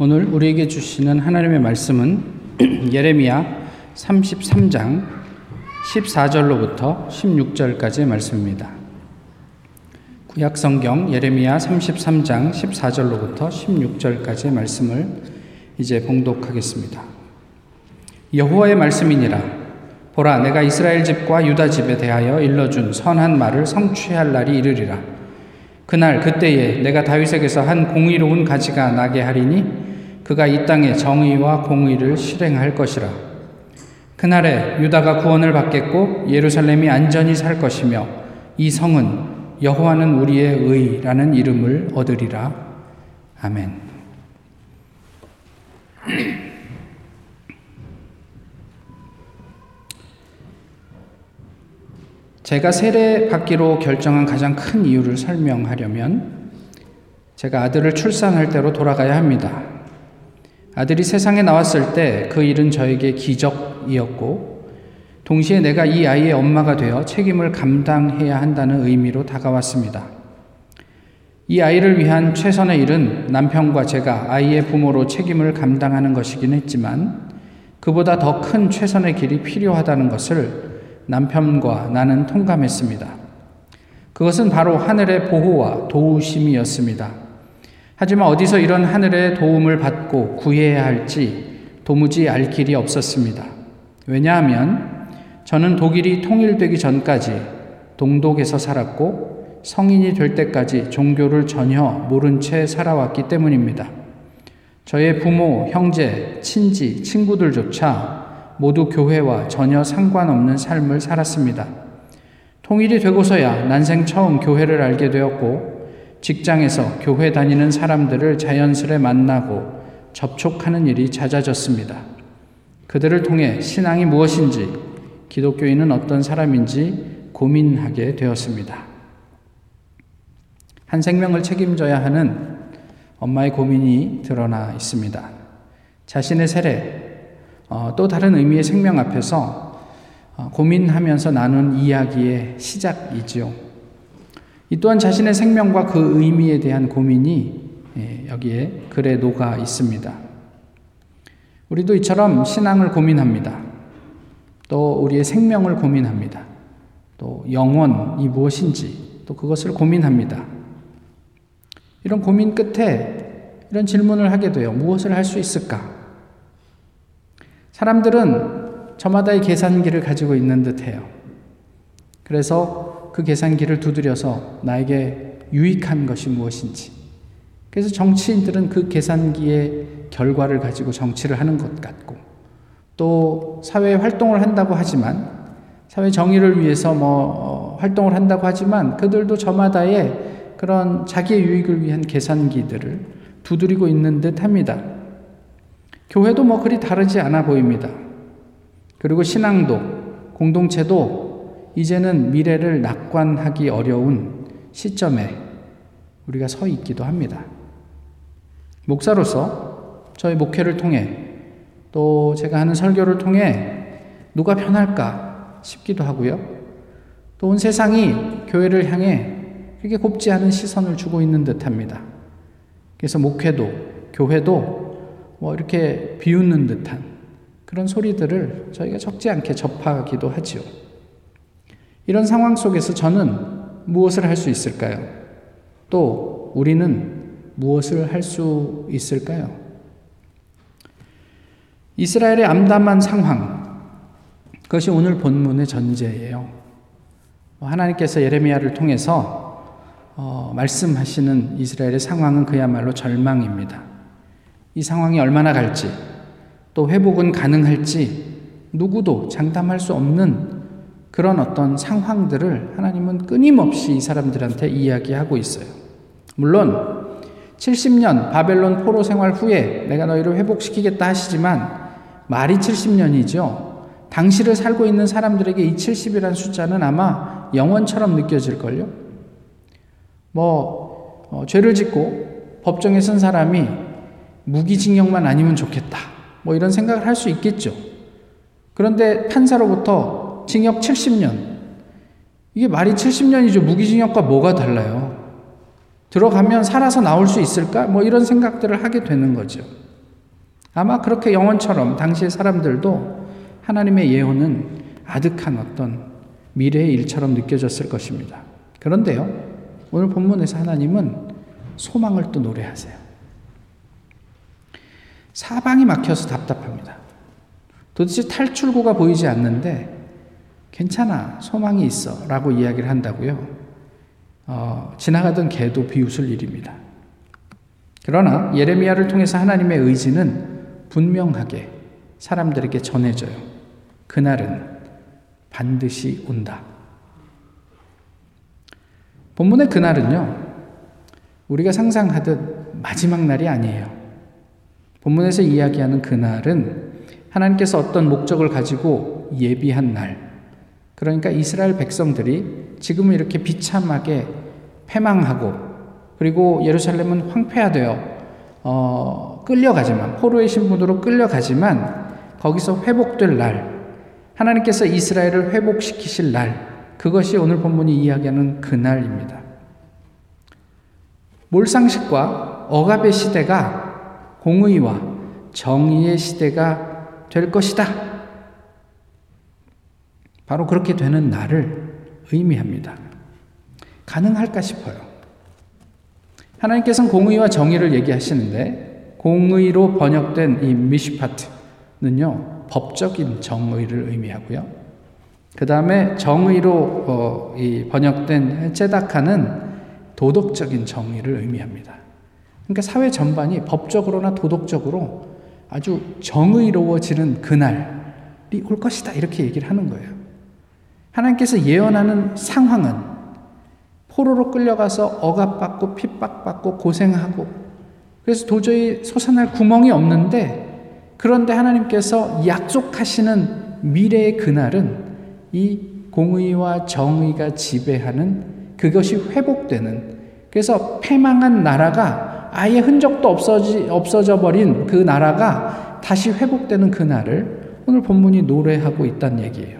오늘 우리에게 주시는 하나님의 말씀은 예레미야 33장 14절로부터 16절까지의 말씀입니다. 구약 성경 예레미야 33장 14절로부터 16절까지의 말씀을 이제 봉독하겠습니다. 여호와의 말씀이니라 보라 내가 이스라엘 집과 유다 집에 대하여 일러준 선한 말을 성취할 날이 이르리라 그날 그때에 내가 다윗에게서 한 공의로운 가지가 나게 하리니 그가 이 땅에 정의와 공의를 실행할 것이라. 그날에 유다가 구원을 받겠고 예루살렘이 안전히 살 것이며 이 성은 여호와는 우리의 의라는 이름을 얻으리라. 아멘. 제가 세례 받기로 결정한 가장 큰 이유를 설명하려면 제가 아들을 출산할 때로 돌아가야 합니다. 아들이 세상에 나왔을 때 그 일은 저에게 기적이었고, 동시에 내가 이 아이의 엄마가 되어 책임을 감당해야 한다는 의미로 다가왔습니다. 이 아이를 위한 최선의 일은 남편과 제가 아이의 부모로 책임을 감당하는 것이긴 했지만, 그보다 더 큰 최선의 길이 필요하다는 것을 남편과 나는 통감했습니다. 그것은 바로 하늘의 보호와 도우심이었습니다. 하지만 어디서 이런 하늘의 도움을 받고 구해야 할지 도무지 알 길이 없었습니다. 왜냐하면 저는 독일이 통일되기 전까지 동독에서 살았고 성인이 될 때까지 종교를 전혀 모른 채 살아왔기 때문입니다. 저의 부모, 형제, 친지, 친구들조차 모두 교회와 전혀 상관없는 삶을 살았습니다. 통일이 되고서야 난생 처음 교회를 알게 되었고 직장에서 교회 다니는 사람들을 자연스레 만나고 접촉하는 일이 잦아졌습니다. 그들을 통해 신앙이 무엇인지, 기독교인은 어떤 사람인지 고민하게 되었습니다. 한 생명을 책임져야 하는 엄마의 고민이 드러나 있습니다. 자신의 세례, 어, 또 다른 의미의 생명 앞에서 어, 고민하면서 나눈 이야기의 시작이지요. 이 또한 자신의 생명과 그 의미에 대한 고민이 예, 여기에 글에 녹아 있습니다. 우리도 이처럼 신앙을 고민합니다. 또 우리의 생명을 고민합니다. 또 영원이 무엇인지 또 그것을 고민합니다. 이런 고민 끝에 이런 질문을 하게 돼요. 무엇을 할 수 있을까? 사람들은 저마다의 계산기를 가지고 있는 듯 해요. 그래서 그 계산기를 두드려서 나에게 유익한 것이 무엇인지. 그래서 정치인들은 그 계산기의 결과를 가지고 정치를 하는 것 같고, 또 사회 활동을 한다고 하지만, 사회 정의를 위해서 뭐 어, 활동을 한다고 하지만, 그들도 저마다의 그런 자기의 유익을 위한 계산기들을 두드리고 있는 듯 합니다. 교회도 뭐 그리 다르지 않아 보입니다. 그리고 신앙도, 공동체도 이제는 미래를 낙관하기 어려운 시점에 우리가 서 있기도 합니다. 목사로서 저희 목회를 통해 또 제가 하는 설교를 통해 누가 편할까 싶기도 하고요. 또 온 세상이 교회를 향해 그렇게 곱지 않은 시선을 주고 있는 듯 합니다. 그래서 목회도, 교회도 뭐 이렇게 비웃는 듯한 그런 소리들을 저희가 적지 않게 접하기도 하지요. 이런 상황 속에서 저는 무엇을 할 수 있을까요? 또 우리는 무엇을 할 수 있을까요? 이스라엘의 암담한 상황, 그것이 오늘 본문의 전제예요. 하나님께서 예레미야를 통해서 어, 말씀하시는 이스라엘의 상황은 그야말로 절망입니다. 이 상황이 얼마나 갈지, 또 회복은 가능할지 누구도 장담할 수 없는 그런 어떤 상황들을 하나님은 끊임없이 이 사람들한테 이야기하고 있어요. 물론 70년 바벨론 포로 생활 후에 내가 너희를 회복시키겠다 하시지만 말이 70년이죠. 당시를 살고 있는 사람들에게 이 70이라는 숫자는 아마 영원처럼 느껴질걸요. 뭐 어, 죄를 짓고 법정에 선 사람이 무기징역만 아니면 좋겠다. 뭐 이런 생각을 할 수 있겠죠. 그런데 판사로부터 징역 70년. 이게 말이 70년이죠. 무기징역과 뭐가 달라요? 들어가면 살아서 나올 수 있을까? 뭐 이런 생각들을 하게 되는 거죠. 아마 그렇게 영원처럼 당시의 사람들도 하나님의 예언은 아득한 어떤 미래의 일처럼 느껴졌을 것입니다. 그런데요, 오늘 본문에서 하나님은 소망을 또 노래하세요. 사방이 막혀서 답답합니다. 도대체 탈출구가 보이지 않는데 괜찮아, 소망이 있어 라고 이야기를 한다고요. 어, 지나가던 개도 비웃을 일입니다. 그러나 예레미야를 통해서 하나님의 의지는 분명하게 사람들에게 전해져요. 그날은 반드시 온다. 본문의 그날은요, 우리가 상상하듯 마지막 날이 아니에요. 본문에서 이야기하는 그날은 하나님께서 어떤 목적을 가지고 예비한 날, 그러니까 이스라엘 백성들이 지금은 이렇게 비참하게 패망하고 그리고 예루살렘은 황폐화되어 어, 끌려가지만 포로의 신분으로 끌려가지만 거기서 회복될 날 하나님께서 이스라엘을 회복시키실 날 그것이 오늘 본문이 이야기하는 그날입니다. 몰상식과 억압의 시대가 공의와 정의의 시대가 될 것이다. 바로 그렇게 되는 날을 의미합니다. 가능할까 싶어요. 하나님께서는 공의와 정의를 얘기하시는데 공의로 번역된 이 미시파트는요 법적인 정의를 의미하고요. 그 다음에 정의로 어, 번역된 제다카는 도덕적인 정의를 의미합니다. 그러니까 사회 전반이 법적으로나 도덕적으로 아주 정의로워지는 그날이 올 것이다. 이렇게 얘기를 하는 거예요. 하나님께서 예언하는 상황은 포로로 끌려가서 억압받고 핍박받고 고생하고 그래서 도저히 솟아날 구멍이 없는데 그런데 하나님께서 약속하시는 미래의 그날은 이 공의와 정의가 지배하는 그것이 회복되는 그래서 패망한 나라가 아예 흔적도 없어지, 없어져 버린 그 나라가 다시 회복되는 그날을 오늘 본문이 노래하고 있다는 얘기예요.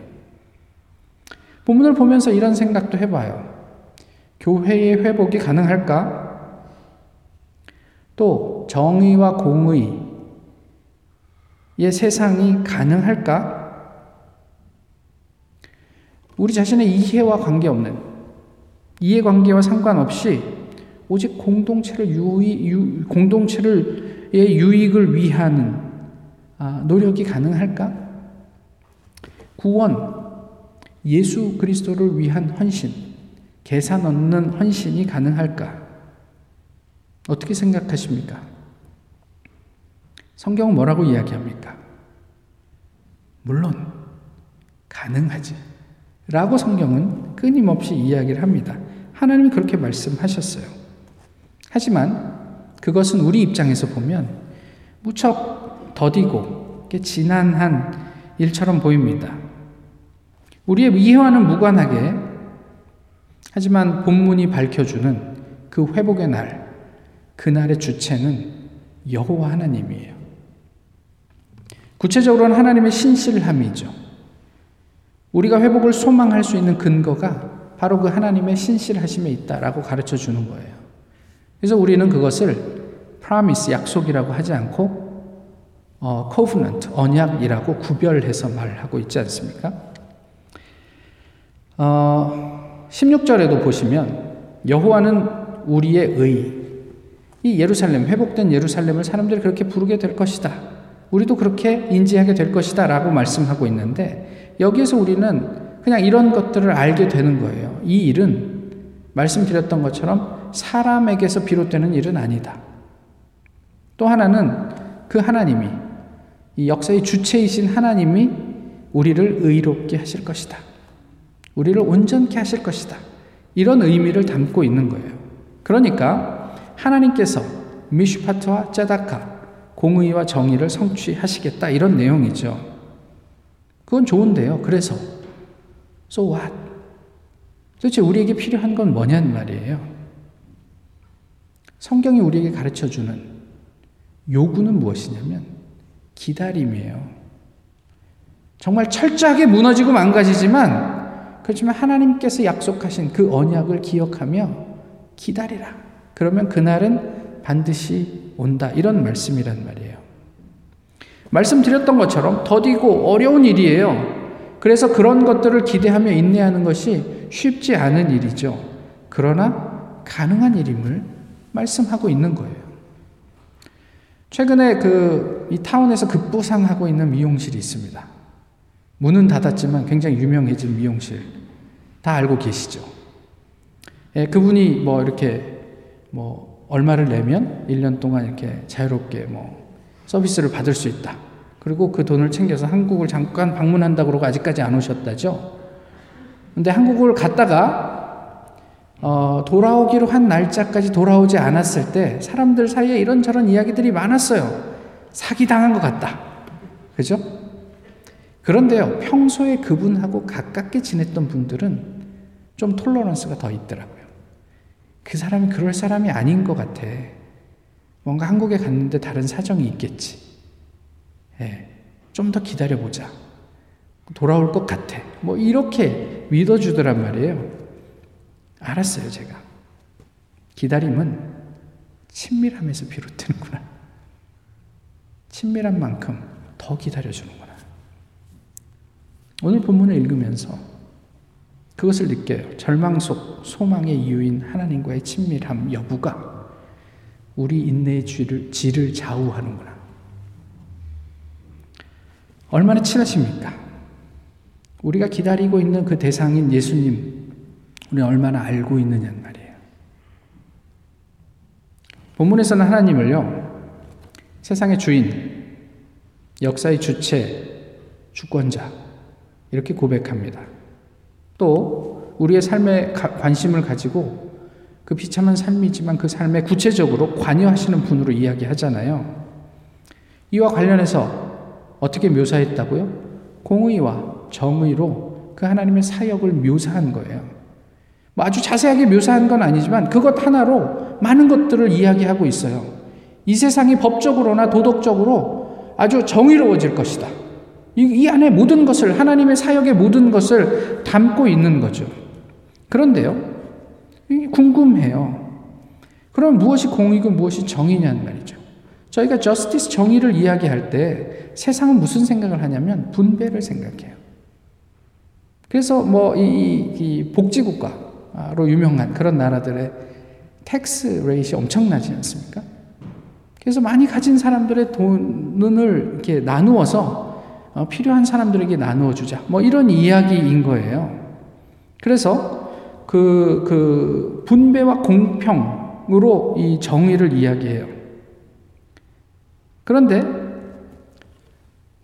본문을 보면서 이런 생각도 해봐요. 교회의 회복이 가능할까? 또 정의와 공의의 세상이 가능할까? 우리 자신의 이해와 관계없는 이해관계와 상관없이 오직 공동체를 유의, 유, 공동체를 유익을 위하는 아, 노력이 가능할까? 구원, 예수 그리스도를 위한 헌신, 계산 없는 헌신이 가능할까? 어떻게 생각하십니까? 성경은 뭐라고 이야기합니까? 물론, 가능하지. 라고 성경은 끊임없이 이야기를 합니다. 하나님이 그렇게 말씀하셨어요. 하지만 그것은 우리 입장에서 보면 무척 더디고 지난한 일처럼 보입니다. 우리의 이해와는 무관하게 하지만 본문이 밝혀주는 그 회복의 날, 그날의 주체는 여호와 하나님이에요. 구체적으로는 하나님의 신실함이죠. 우리가 회복을 소망할 수 있는 근거가 바로 그 하나님의 신실하심에 있다라고 가르쳐 주는 거예요. 그래서 우리는 그것을 promise 약속이라고 하지 않고 어, covenant 언약이라고 구별해서 말하고 있지 않습니까? 어, 16절에도 보시면 여호와는 우리의 의. 이 예루살렘 회복된 예루살렘을 사람들이 그렇게 부르게 될 것이다. 우리도 그렇게 인지하게 될 것이다라고 말씀하고 있는데 여기에서 우리는 그냥 이런 것들을 알게 되는 거예요. 이 일은 말씀드렸던 것처럼 사람에게서 비롯되는 일은 아니다. 또 하나는 그 하나님이 이 역사의 주체이신 하나님이 우리를 의롭게 하실 것이다. 우리를 온전케 하실 것이다. 이런 의미를 담고 있는 거예요. 그러니까 하나님께서 미슈파트와 짜다카 공의와 정의를 성취하시겠다 이런 내용이죠. 그건 좋은데요. 그래서 So what? 도대체 우리에게 필요한 건 뭐냐는 말이에요. 성경이 우리에게 가르쳐 주는 요구는 무엇이냐면 기다림이에요. 정말 철저하게 무너지고 망가지지만 그렇지만 하나님께서 약속하신 그 언약을 기억하며 기다리라. 그러면 그날은 반드시 온다. 이런 말씀이란 말이에요. 말씀드렸던 것처럼 더디고 어려운 일이에요. 그래서 그런 것들을 기대하며 인내하는 것이 쉽지 않은 일이죠. 그러나 가능한 일임을 말씀하고 있는 거예요. 최근에 그 이 타운에서 급부상하고 있는 미용실이 있습니다. 문은 닫았지만 굉장히 유명해진 미용실 다 알고 계시죠. 예, 그분이 뭐 이렇게 뭐 얼마를 내면 1년 동안 이렇게 자유롭게 뭐 서비스를 받을 수 있다. 그리고 그 돈을 챙겨서 한국을 잠깐 방문한다 그러고 아직까지 안 오셨다죠. 근데 한국을 갔다가 어, 돌아오기로 한 날짜까지 돌아오지 않았을 때 사람들 사이에 이런저런 이야기들이 많았어요. 사기당한 것 같다. 그죠? 그런데요, 평소에 그분하고 가깝게 지냈던 분들은 좀 톨러런스가 더 있더라고요. 그 사람이 그럴 사람이 아닌 것 같아. 뭔가 한국에 갔는데 다른 사정이 있겠지. 예, 좀 더 기다려보자. 돌아올 것 같아. 뭐 이렇게 믿어주더란 말이에요. 알았어요, 제가. 기다림은 친밀함에서 비롯되는구나. 친밀한 만큼 더 기다려주는구나. 오늘 본문을 읽으면서 그것을 느껴요. 절망 속 소망의 이유인 하나님과의 친밀함 여부가 우리 인내의 질을, 질을 좌우하는구나. 얼마나 친하십니까? 우리가 기다리고 있는 그 대상인 예수님, 우리 얼마나 알고 있느냐는 말이에요. 본문에서는 하나님을요, 세상의 주인, 역사의 주체, 주권자, 이렇게 고백합니다. 또, 우리의 삶에 관심을 가지고 그 비참한 삶이지만 그 삶에 구체적으로 관여하시는 분으로 이야기하잖아요. 이와 관련해서 어떻게 묘사했다고요? 공의와 정의로 그 하나님의 사역을 묘사한 거예요. 뭐 아주 자세하게 묘사한 건 아니지만 그것 하나로 많은 것들을 이야기하고 있어요. 이 세상이 법적으로나 도덕적으로 아주 정의로워질 것이다. 이, 이 안에 모든 것을, 하나님의 사역의 모든 것을 담고 있는 거죠. 그런데요, 궁금해요. 그럼 무엇이 공의고 무엇이 정의냐는 말이죠. 저희가 justice 정의를 이야기할 때 세상은 무슨 생각을 하냐면 분배를 생각해요. 그래서 뭐 이, 이 복지국가로 유명한 그런 나라들의 tax rate이 엄청나지 않습니까? 그래서 많이 가진 사람들의 돈을 이렇게 나누어서 어, 필요한 사람들에게 나누어 주자. 뭐 이런 이야기인 거예요. 그래서 그, 그 분배와 공평으로 이 정의를 이야기해요. 그런데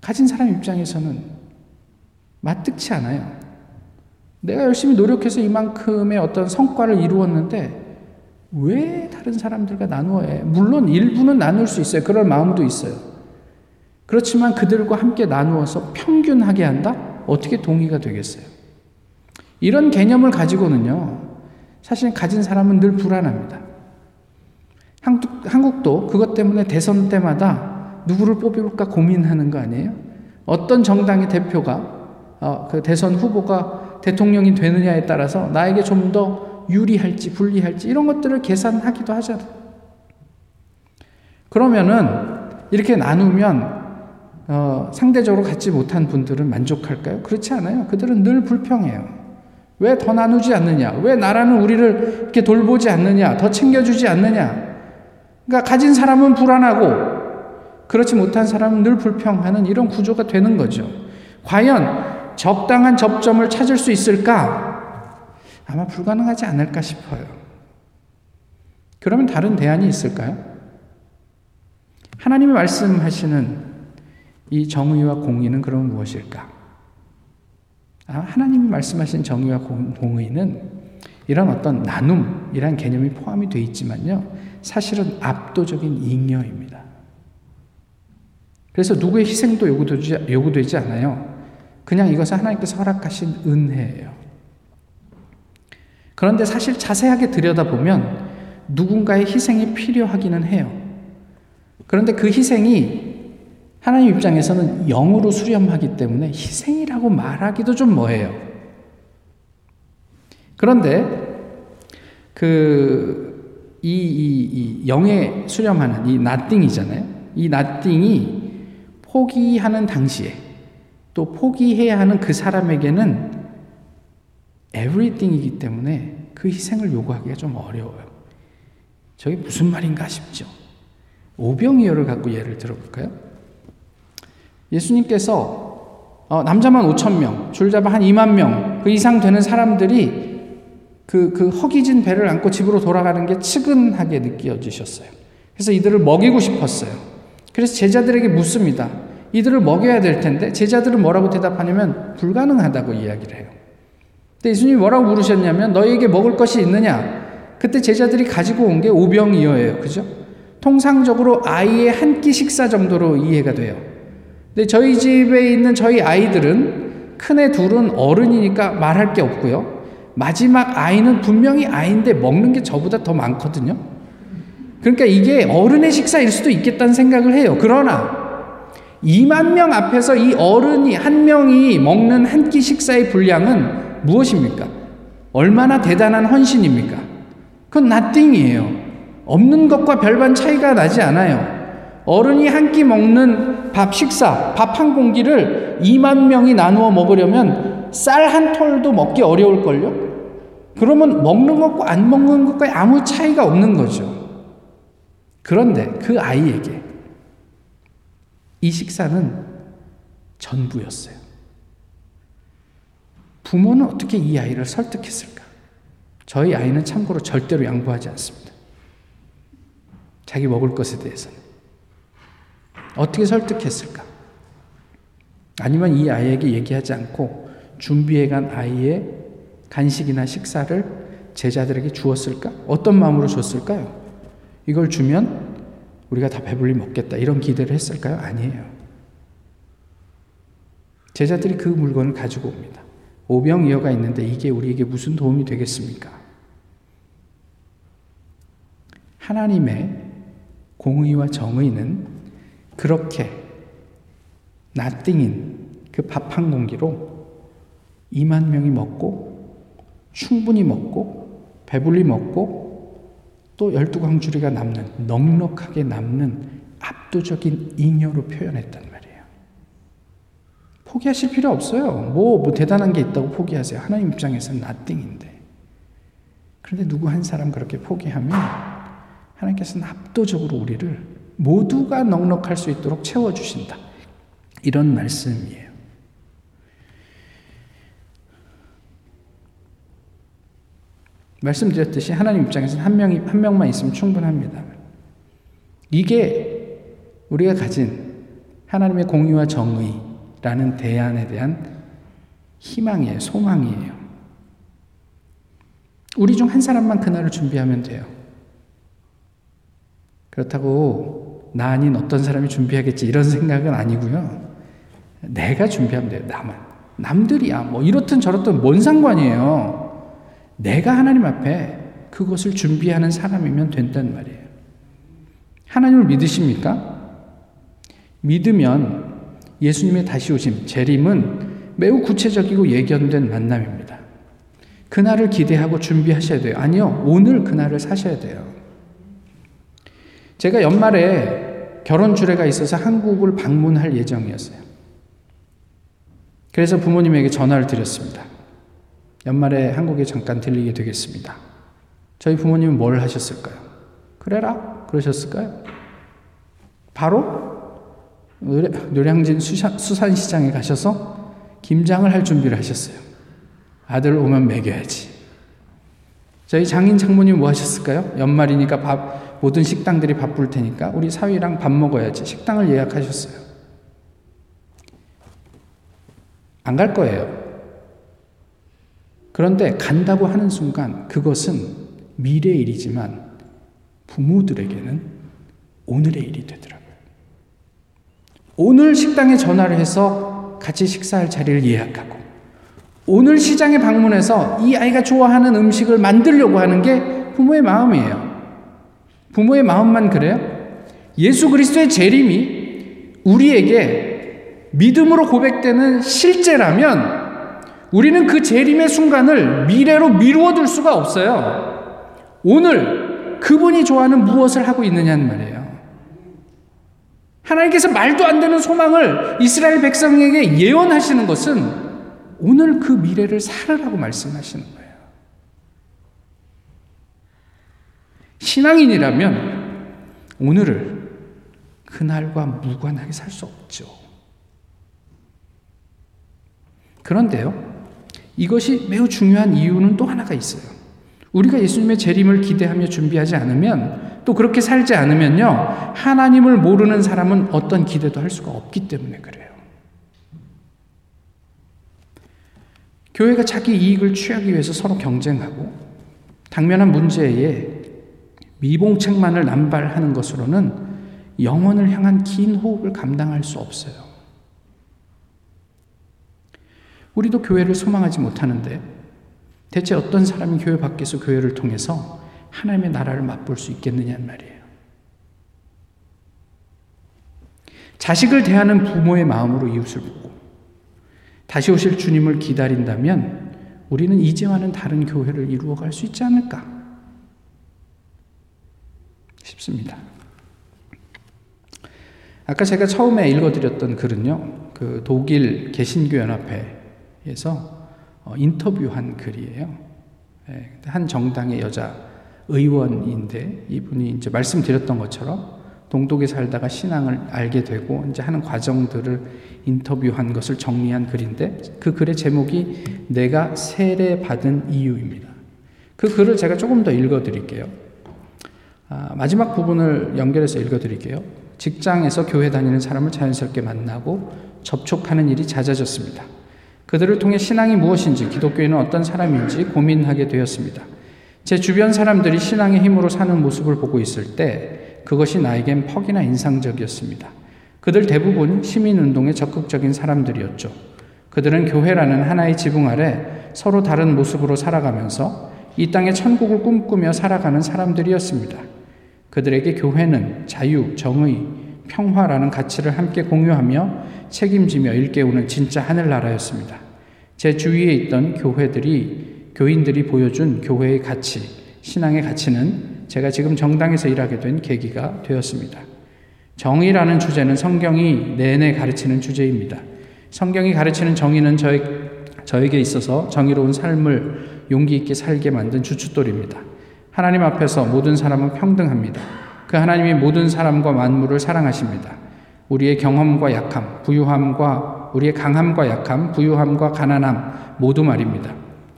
가진 사람 입장에서는 마뜩치 않아요. 내가 열심히 노력해서 이만큼의 어떤 성과를 이루었는데 왜 다른 사람들과 나누어 해? 물론 일부는 나눌 수 있어요. 그럴 마음도 있어요. 그렇지만 그들과 함께 나누어서 평균하게 한다? 어떻게 동의가 되겠어요? 이런 개념을 가지고는요, 사실 가진 사람은 늘 불안합니다. 한국, 한국 도 그것 때문에 대선 때마다 누구를 뽑을까 고민하는 거 아니에요? 어떤 정당의 대표가, 어, 그 대선 후보가 대통령이 되느냐에 따라서 나에게 좀 더 유리할지 불리할지 이런 것들을 계산하기도 하잖아요. 그러면은 이렇게 나누면 어, 상대적으로 갖지 못한 분들은 만족할까요? 그렇지 않아요. 그들은 늘 불평해요. 왜 더 나누지 않느냐? 왜 나라는 우리를 이렇게 돌보지 않느냐? 더 챙겨주지 않느냐? 그러니까 가진 사람은 불안하고 그렇지 못한 사람은 늘 불평하는 이런 구조가 되는 거죠. 과연 적당한 접점을 찾을 수 있을까? 아마 불가능하지 않을까 싶어요. 그러면 다른 대안이 있을까요? 하나님이 말씀하시는 이 정의와 공의는 그럼 무엇일까? 아, 하나님이 말씀하신 정의와 공의는 이런 어떤 나눔이란 개념이 포함이 되어 있지만요. 사실은 압도적인 잉여입니다. 그래서 누구의 희생도 요구되지, 요구되지 않아요. 그냥 이것은 하나님께서 허락하신 은혜예요. 그런데 사실 자세하게 들여다보면 누군가의 희생이 필요하기는 해요. 그런데 그 희생이 하나님 입장에서는 영으로 수렴하기 때문에 희생이라고 말하기도 좀 뭐해요. 그런데 그, 이, 이, 이 영에 수렴하는 이 나띵이잖아요. 이 나띵이 포기하는 당시에 또 포기해야 하는 그 사람에게는 everything이기 때문에 그 희생을 요구하기가 좀 어려워요. 저게 무슨 말인가 싶죠. 오병이어를 갖고 예를 들어볼까요? 예수님께서 어, 남자만 5천 명, 줄잡아 한 2만 명, 그 이상 되는 사람들이 그, 그 허기진 배를 안고 집으로 돌아가는 게 측은하게 느껴지셨어요. 그래서 이들을 먹이고 싶었어요. 그래서 제자들에게 묻습니다. 이들을 먹여야 될 텐데 제자들은 뭐라고 대답하냐면 불가능하다고 이야기를 해요. 근데 예수님이 뭐라고 물으셨냐면 너희에게 먹을 것이 있느냐? 그때 제자들이 가지고 온 게 오병이어예요. 그죠? 통상적으로 아이의 한 끼 식사 정도로 이해가 돼요. 근데 저희 집에 있는 저희 아이들은 큰 애 둘은 어른이니까 말할 게 없고요. 마지막 아이는 분명히 아이인데 먹는 게 저보다 더 많거든요. 그러니까 이게 어른의 식사일 수도 있겠다는 생각을 해요. 그러나 2만 명 앞에서 이 어른이 한 명이 먹는 한 끼 식사의 분량은 무엇입니까? 얼마나 대단한 헌신입니까? 그건 nothing이에요. 없는 것과 별반 차이가 나지 않아요. 어른이 한 끼 먹는 밥 식사, 밥 한 공기를 2만 명이 나누어 먹으려면 쌀 한 톨도 먹기 어려울걸요? 그러면 먹는 것과 안 먹는 것과 아무 차이가 없는 거죠. 그런데 그 아이에게 이 식사는 전부였어요. 부모는 어떻게 이 아이를 설득했을까? 저희 아이는 참고로 절대로 양보하지 않습니다. 자기 먹을 것에 대해서는. 어떻게 설득했을까? 아니면 이 아이에게 얘기하지 않고 준비해간 아이의 간식이나 식사를 제자들에게 주었을까? 어떤 마음으로 줬을까요? 이걸 주면 우리가 다 배불리 먹겠다. 이런 기대를 했을까요? 아니에요. 제자들이 그 물건을 가지고 옵니다. 오병이어가 있는데 이게 우리에게 무슨 도움이 되겠습니까? 하나님의 공의와 정의는 그렇게 나띵인 그 밥 한 공기로 2만 명이 먹고 충분히 먹고 배불리 먹고 또 열두 광주리가 남는 넉넉하게 남는 압도적인 잉여로 표현했단 말이에요. 포기하실 필요 없어요. 뭐, 뭐 대단한 게 있다고 포기하세요. 하나님 입장에서는 나띵인데. 그런데 누구 한 사람 그렇게 포기하면 하나님께서는 압도적으로 우리를 모두가 넉넉할 수 있도록 채워주신다. 이런 말씀이에요. 말씀드렸듯이 하나님 입장에서는 한 명이 한 명만 있으면 충분합니다. 이게 우리가 가진 하나님의 공의와 정의라는 대안에 대한 희망이에요, 소망이에요. 우리 중 한 사람만 그날을 준비하면 돼요. 그렇다고 나 아닌 어떤 사람이 준비하겠지 이런 생각은 아니고요. 내가 준비하면 돼요, 나만. 남들이야, 뭐 이렇든 저렇든 뭔 상관이에요. 내가 하나님 앞에 그것을 준비하는 사람이면 된단 말이에요. 하나님을 믿으십니까? 믿으면 예수님의 다시 오심, 재림은 매우 구체적이고 예견된 만남입니다. 그날을 기대하고 준비하셔야 돼요. 아니요, 오늘 그날을 사셔야 돼요. 제가 연말에 결혼 주례가 있어서 한국을 방문할 예정이었어요. 그래서 부모님에게 전화를 드렸습니다. 연말에 한국에 잠깐 들리게 되겠습니다. 저희 부모님은 뭘 하셨을까요? 그래라 그러셨을까요? 바로 노량진 수산 시장에 가셔서 김장을 할 준비를 하셨어요. 아들 오면 먹여야지. 저희 장인 장모님 뭐 하셨을까요? 연말이니까 밥, 모든 식당들이 바쁠 테니까 우리 사위랑 밥 먹어야지. 식당을 예약하셨어요. 안 갈 거예요. 그런데 간다고 하는 순간 그것은 미래의 일이지만 부모들에게는 오늘의 일이 되더라고요. 오늘 식당에 전화를 해서 같이 식사할 자리를 예약하고 오늘 시장에 방문해서 이 아이가 좋아하는 음식을 만들려고 하는 게 부모의 마음이에요. 부모의 마음만 그래요? 예수 그리스도의 재림이 우리에게 믿음으로 고백되는 실제라면 우리는 그 재림의 순간을 미래로 미루어 둘 수가 없어요. 오늘 그분이 좋아하는 무엇을 하고 있느냐는 말이에요. 하나님께서 말도 안 되는 소망을 이스라엘 백성에게 예언하시는 것은 오늘 그 미래를 살으라고 말씀하시는. 신앙인이라면 오늘을 그날과 무관하게 살 수 없죠. 그런데요, 이것이 매우 중요한 이유는 또 하나가 있어요. 우리가 예수님의 재림을 기대하며 준비하지 않으면 또 그렇게 살지 않으면요, 하나님을 모르는 사람은 어떤 기대도 할 수가 없기 때문에 그래요. 교회가 자기 이익을 취하기 위해서 서로 경쟁하고 당면한 문제에 미봉책만을 남발하는 것으로는 영혼을 향한 긴 호흡을 감당할 수 없어요. 우리도 교회를 소망하지 못하는데 대체 어떤 사람이 교회 밖에서 교회를 통해서 하나님의 나라를 맛볼 수 있겠느냐는 말이에요. 자식을 대하는 부모의 마음으로 이웃을 보고 다시 오실 주님을 기다린다면 우리는 이제와는 다른 교회를 이루어갈 수 있지 않을까 싶습니다. 아까 제가 처음에 읽어드렸던 글은요, 그 독일 개신교연합회에서 어, 인터뷰한 글이에요. 예, 한 정당의 여자 의원인데 이분이 이제 말씀드렸던 것처럼 동독에 살다가 신앙을 알게 되고 이제 하는 과정들을 인터뷰한 것을 정리한 글인데 그 글의 제목이 내가 세례 받은 이유입니다. 그 글을 제가 조금 더 읽어 드릴게요. 아, 마지막 부분을 연결해서 읽어 드릴게요. 직장에서 교회 다니는 사람을 자연스럽게 만나고 접촉하는 일이 잦아졌습니다. 그들을 통해 신앙이 무엇인지, 기독교인은 어떤 사람인지 고민하게 되었습니다. 제 주변 사람들이 신앙의 힘으로 사는 모습을 보고 있을 때 그것이 나에겐 퍽이나 인상적이었습니다. 그들 대부분 시민운동에 적극적인 사람들이었죠. 그들은 교회라는 하나의 지붕 아래 서로 다른 모습으로 살아가면서 이 땅의 천국을 꿈꾸며 살아가는 사람들이었습니다. 그들에게 교회는 자유, 정의, 평화라는 가치를 함께 공유하며 책임지며 일깨우는 진짜 하늘나라였습니다. 제 주위에 있던 교회들이, 교인들이 보여준 교회의 가치, 신앙의 가치는 제가 지금 정당에서 일하게 된 계기가 되었습니다. 정의라는 주제는 성경이 내내 가르치는 주제입니다. 성경이 가르치는 정의는 저에게 있어서 정의로운 삶을 용기 있게 살게 만든 주춧돌입니다. 하나님 앞에서 모든 사람은 평등합니다. 그 하나님이 모든 사람과 만물을 사랑하십니다. 우리의 경험과 약함, 부유함과 우리의 강함과 약함, 부유함과 가난함 모두 말입니다.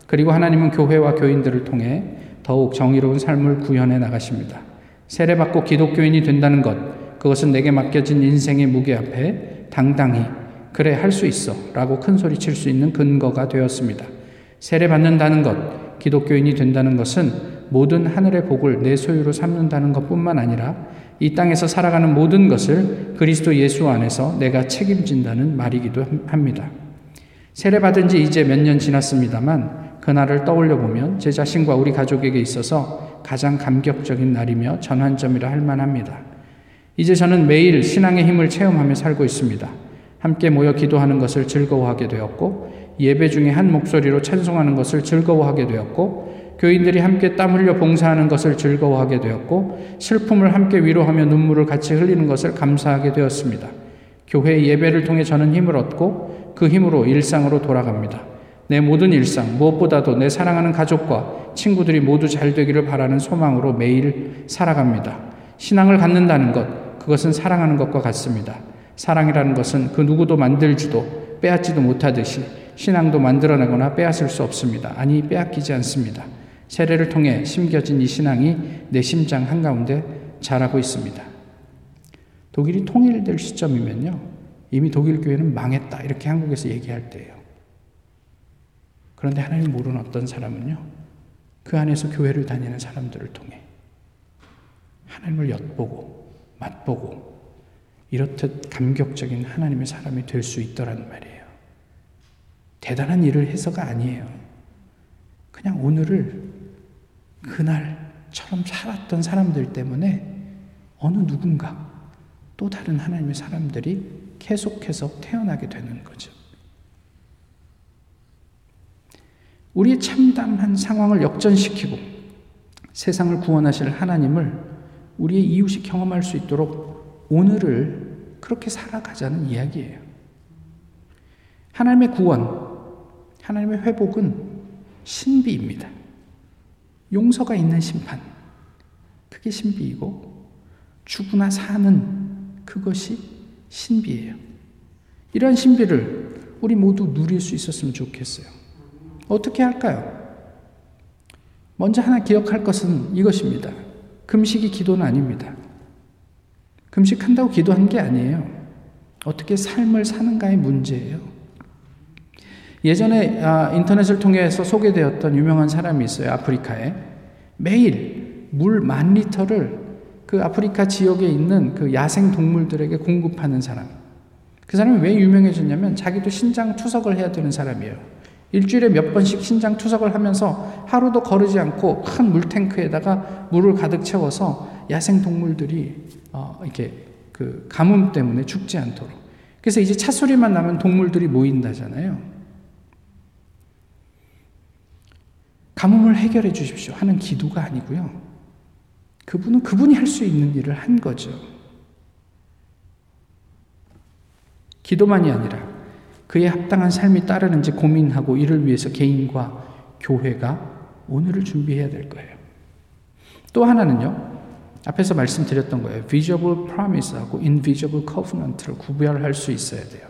그리고 하나님은 교회와 교인들을 통해 더욱 정의로운 삶을 구현해 나가십니다. 세례받고 기독교인이 된다는 것, 그것은 내게 맡겨진 인생의 무게 앞에 당당히 그래 할 수 있어 라고 큰 소리 칠 수 있는 근거가 되었습니다. 세례받는다는 것, 기독교인이 된다는 것은 모든 하늘의 복을 내 소유로 삼는다는 것뿐만 아니라 이 땅에서 살아가는 모든 것을 그리스도 예수 안에서 내가 책임진다는 말이기도 합니다. 세례 받은 지 이제 몇 년 지났습니다만 그날을 떠올려 보면 제 자신과 우리 가족에게 있어서 가장 감격적인 날이며 전환점이라 할 만합니다. 이제 저는 매일 신앙의 힘을 체험하며 살고 있습니다. 함께 모여 기도하는 것을 즐거워하게 되었고 예배 중에 한 목소리로 찬송하는 것을 즐거워하게 되었고 교인들이 함께 땀 흘려 봉사하는 것을 즐거워하게 되었고 슬픔을 함께 위로하며 눈물을 같이 흘리는 것을 감사하게 되었습니다. 교회 예배를 통해 저는 힘을 얻고 그 힘으로 일상으로 돌아갑니다. 내 모든 일상, 무엇보다도 내 사랑하는 가족과 친구들이 모두 잘 되기를 바라는 소망으로 매일 살아갑니다. 신앙을 갖는다는 것, 그것은 사랑하는 것과 같습니다. 사랑이라는 것은 그 누구도 만들지도 빼앗지도 못하듯이 신앙도 만들어내거나 빼앗을 수 없습니다. 아니, 빼앗기지 않습니다. 세례를 통해 심겨진 이 신앙이 내 심장 한가운데 자라고 있습니다. 독일이 통일될 시점이면요. 이미 독일 교회는 망했다. 이렇게 한국에서 얘기할 때예요. 그런데 하나님 모르는 어떤 사람은요. 그 안에서 교회를 다니는 사람들을 통해 하나님을 엿보고 맛보고 이렇듯 감격적인 하나님의 사람이 될 수 있더라는 말이에요. 대단한 일을 해서가 아니에요. 그냥 오늘을 그날처럼 살았던 사람들 때문에 어느 누군가 또 다른 하나님의 사람들이 계속해서 태어나게 되는 거죠. 우리의 참담한 상황을 역전시키고 세상을 구원하실 하나님을 우리의 이웃이 경험할 수 있도록 오늘을 그렇게 살아가자는 이야기예요. 하나님의 구원, 하나님의 회복은 신비입니다. 용서가 있는 심판. 그게 신비이고, 죽으나 사는 그것이 신비예요. 이런 신비를 우리 모두 누릴 수 있었으면 좋겠어요. 어떻게 할까요? 먼저 하나 기억할 것은 이것입니다. 금식이 기도는 아닙니다. 금식한다고 기도한 게 아니에요. 어떻게 삶을 사는가의 문제예요. 예전에 아, 인터넷을 통해서 소개되었던 유명한 사람이 있어요. 아프리카에. 매일 물 만 리터를 그 아프리카 지역에 있는 그 야생 동물들에게 공급하는 사람. 그 사람이 왜 유명해졌냐면 자기도 신장 투석을 해야 되는 사람이에요. 일주일에 몇 번씩 신장 투석을 하면서 하루도 거르지 않고 큰 물탱크에다가 물을 가득 채워서 야생 동물들이 어, 이렇게 그 가뭄 때문에 죽지 않도록. 그래서 이제 차 소리만 나면 동물들이 모인다잖아요. 가뭄을 해결해 주십시오 하는 기도가 아니고요. 그분은 그분이 할 수 있는 일을 한 거죠. 기도만이 아니라 그에 합당한 삶이 따르는지 고민하고 이를 위해서 개인과 교회가 오늘을 준비해야 될 거예요. 또 하나는요. 앞에서 말씀드렸던 거예요. visible promise하고 invisible covenant를 구별할 수 있어야 돼요.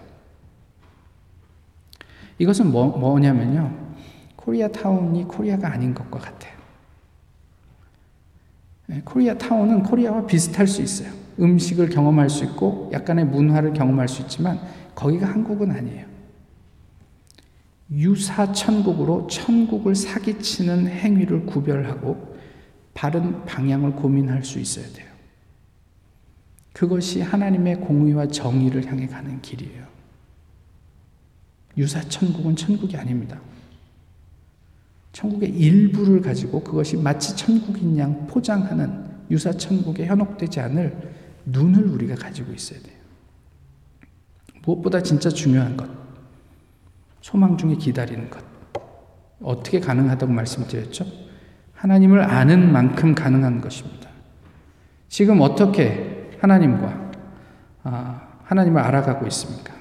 이것은 뭐, 뭐냐면요. 코리아 타운이 코리아가 아닌 것과 같아요. 네, 코리아 타운은 코리아와 비슷할 수 있어요. 음식을 경험할 수 있고 약간의 문화를 경험할 수 있지만 거기가 한국은 아니에요. 유사 천국으로 천국을 사기치는 행위를 구별하고 바른 방향을 고민할 수 있어야 돼요. 그것이 하나님의 공의와 정의를 향해 가는 길이에요. 유사 천국은 천국이 아닙니다. 천국의 일부를 가지고 그것이 마치 천국인 양 포장하는 유사 천국에 현혹되지 않을 눈을 우리가 가지고 있어야 돼요. 무엇보다 진짜 중요한 것. 소망 중에 기다리는 것. 어떻게 가능하다고 말씀드렸죠? 하나님을 아는 만큼 가능한 것입니다. 지금 어떻게 하나님과 아, 하나님을 알아가고 있습니까?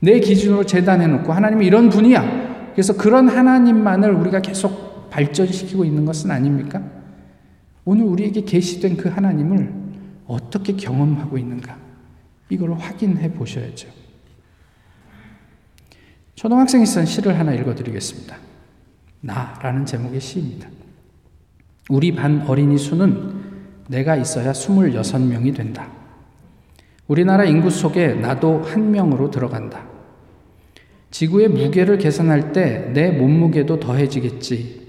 내 기준으로 재단해 놓고 하나님이 이런 분이야. 그래서 그런 하나님만을 우리가 계속 발전시키고 있는 것은 아닙니까? 오늘 우리에게 계시된 그 하나님을 어떻게 경험하고 있는가? 이걸 확인해 보셔야죠. 초등학생이 쓴 시를 하나 읽어드리겠습니다. 나라는 제목의 시입니다. 우리 반 어린이 수는 내가 있어야 26명이 된다. 우리나라 인구 속에 나도 한 명으로 들어간다. 지구의 무게를 계산할 때 내 몸무게도 더해지겠지.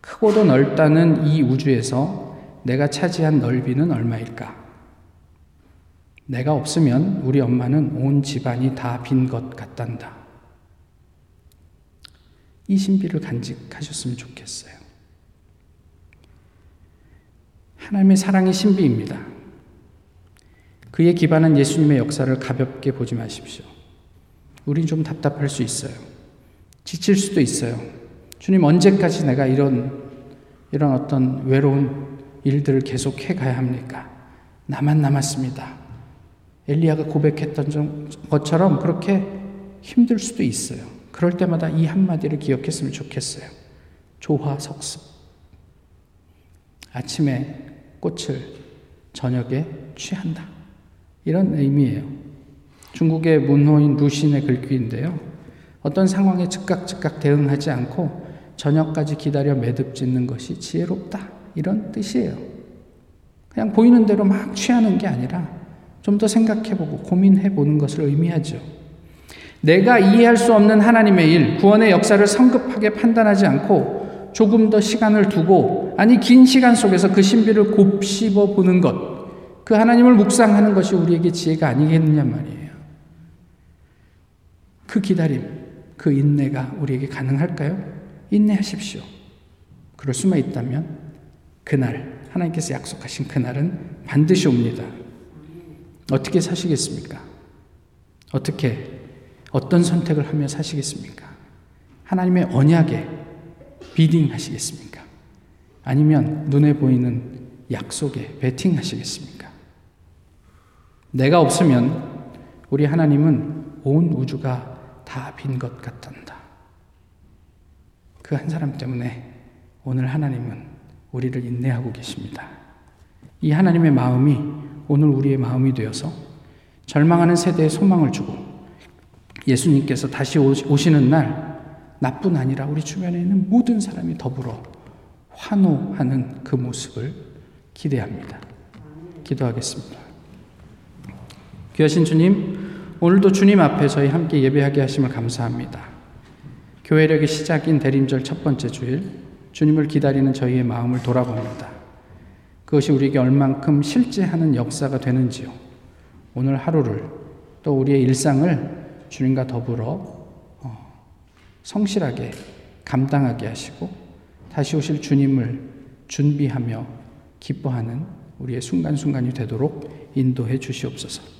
크고도 넓다는 이 우주에서 내가 차지한 넓이는 얼마일까? 내가 없으면 우리 엄마는 온 집안이 다 빈 것 같단다. 이 신비를 간직하셨으면 좋겠어요. 하나님의 사랑이 신비입니다. 그의 기반은 예수님의 역사를 가볍게 보지 마십시오. 우린 좀 답답할 수 있어요. 지칠 수도 있어요. 주님 언제까지 내가 이런 이런 어떤 외로운 일들을 계속 해 가야 합니까? 나만 남았습니다. 엘리야가 고백했던 것처럼 그렇게 힘들 수도 있어요. 그럴 때마다 이 한마디를 기억했으면 좋겠어요. 조화석습. 아침에 꽃을 저녁에 취한다. 이런 의미예요. 중국의 문호인 루신의 글귀인데요. 어떤 상황에 즉각 즉각 대응하지 않고 저녁까지 기다려 매듭 짓는 것이 지혜롭다. 이런 뜻이에요. 그냥 보이는 대로 막 취하는 게 아니라 좀 더 생각해보고 고민해보는 것을 의미하죠. 내가 이해할 수 없는 하나님의 일, 구원의 역사를 성급하게 판단하지 않고 조금 더 시간을 두고, 아니, 긴 시간 속에서 그 신비를 곱씹어 보는 것, 그 하나님을 묵상하는 것이 우리에게 지혜가 아니겠느냐 말이에요. 그 기다림, 그 인내가 우리에게 가능할까요? 인내하십시오. 그럴 수만 있다면, 그날, 하나님께서 약속하신 그날은 반드시 옵니다. 어떻게 사시겠습니까? 어떻게 어떤 선택을 하며 사시겠습니까? 하나님의 언약에 비딩 하시겠습니까? 아니면 눈에 보이는 약속에 베팅 하시겠습니까? 내가 없으면 우리 하나님은 온 우주가 다 빈 것 같단다. 그 한 사람 때문에 오늘 하나님은 우리를 인내하고 계십니다. 이 하나님의 마음이 오늘 우리의 마음이 되어서 절망하는 세대에 소망을 주고 예수님께서 다시 오시는 날 나뿐 아니라 우리 주변에 있는 모든 사람이 더불어 환호하는 그 모습을 기대합니다. 기도하겠습니다. 귀하신 주님, 오늘도 주님 앞에 저희 함께 예배하게 하심을 감사합니다. 교회력의 시작인 대림절 첫 번째 주일, 주님을 기다리는 저희의 마음을 돌아봅니다. 그것이 우리에게 얼만큼 실제하는 역사가 되는지요. 오늘 하루를 또 우리의 일상을 주님과 더불어 어, 성실하게 감당하게 하시고 다시 오실 주님을 준비하며 기뻐하는 우리의 순간순간이 되도록 인도해 주시옵소서.